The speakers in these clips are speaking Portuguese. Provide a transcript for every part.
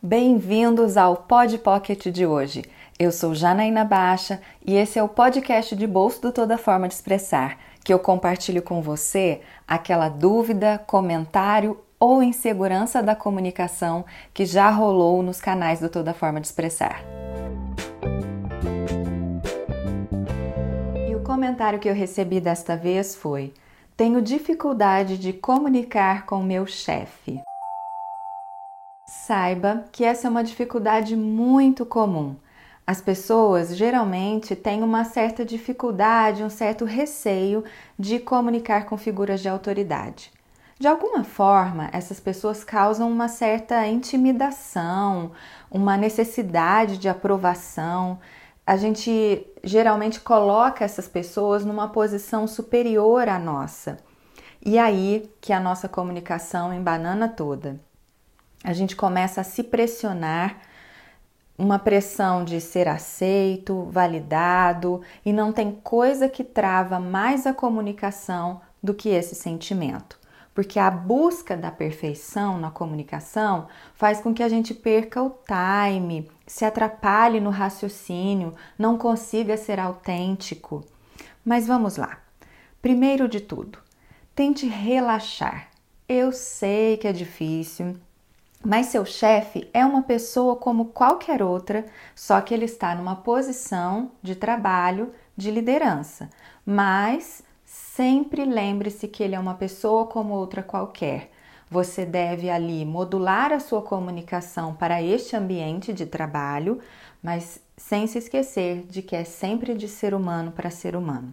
Bem-vindos ao Pod Pocket de hoje. Eu sou Janaína Baixa e esse é o podcast de bolso do Toda Forma de Expressar, que eu compartilho com você aquela dúvida, comentário ou insegurança da comunicação que já rolou nos canais do Toda Forma de Expressar. E o comentário que eu recebi desta vez foi: Tenho dificuldade de comunicar com meu chefe. Saiba que essa é uma dificuldade muito comum. As pessoas geralmente têm uma certa dificuldade, um certo receio de comunicar com figuras de autoridade. De alguma forma, essas pessoas causam uma certa intimidação, uma necessidade de aprovação. A gente geralmente coloca essas pessoas numa posição superior à nossa. E aí que a nossa comunicação embanana toda a gente começa a se pressionar, uma pressão de ser aceito, validado, e não tem coisa que trava mais a comunicação do que esse sentimento. Porque a busca da perfeição na comunicação faz com que a gente perca o time, se atrapalhe no raciocínio, não consiga ser autêntico. Mas vamos lá. Primeiro de tudo, tente relaxar. Eu sei que é difícil, mas seu chefe é uma pessoa como qualquer outra, só que ele está numa posição de trabalho, de liderança. Mas sempre lembre-se que ele é uma pessoa como outra qualquer. Você deve ali modular a sua comunicação para este ambiente de trabalho, mas sem se esquecer de que é sempre de ser humano para ser humano.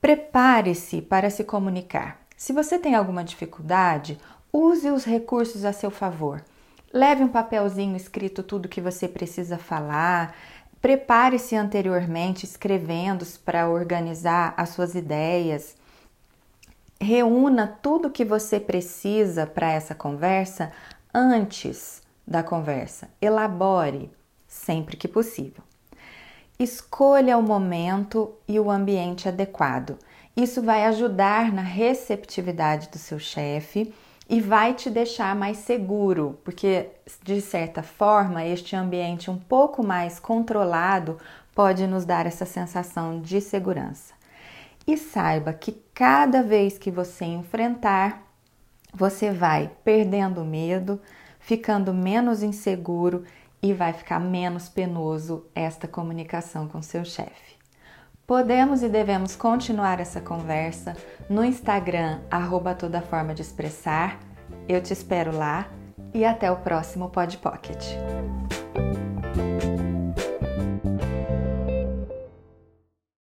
Prepare-se para se comunicar. Se você tem alguma dificuldade, Use os recursos a seu favor. Leve um papelzinho escrito tudo que você precisa falar. Prepare-se anteriormente escrevendo para organizar as suas ideias. Reúna tudo que você precisa para essa conversa antes da conversa. Elabore sempre que possível. Escolha o momento e o ambiente adequado. Isso vai ajudar na receptividade do seu chefe e vai te deixar mais seguro, porque de certa forma este ambiente um pouco mais controlado pode nos dar essa sensação de segurança. E saiba que cada vez que você enfrentar, você vai perdendo medo, ficando menos inseguro e vai ficar menos penoso esta comunicação com seu chefe. Podemos e devemos continuar essa conversa no Instagram, arroba toda forma de expressar. Eu te espero lá e até o próximo Pod Pocket.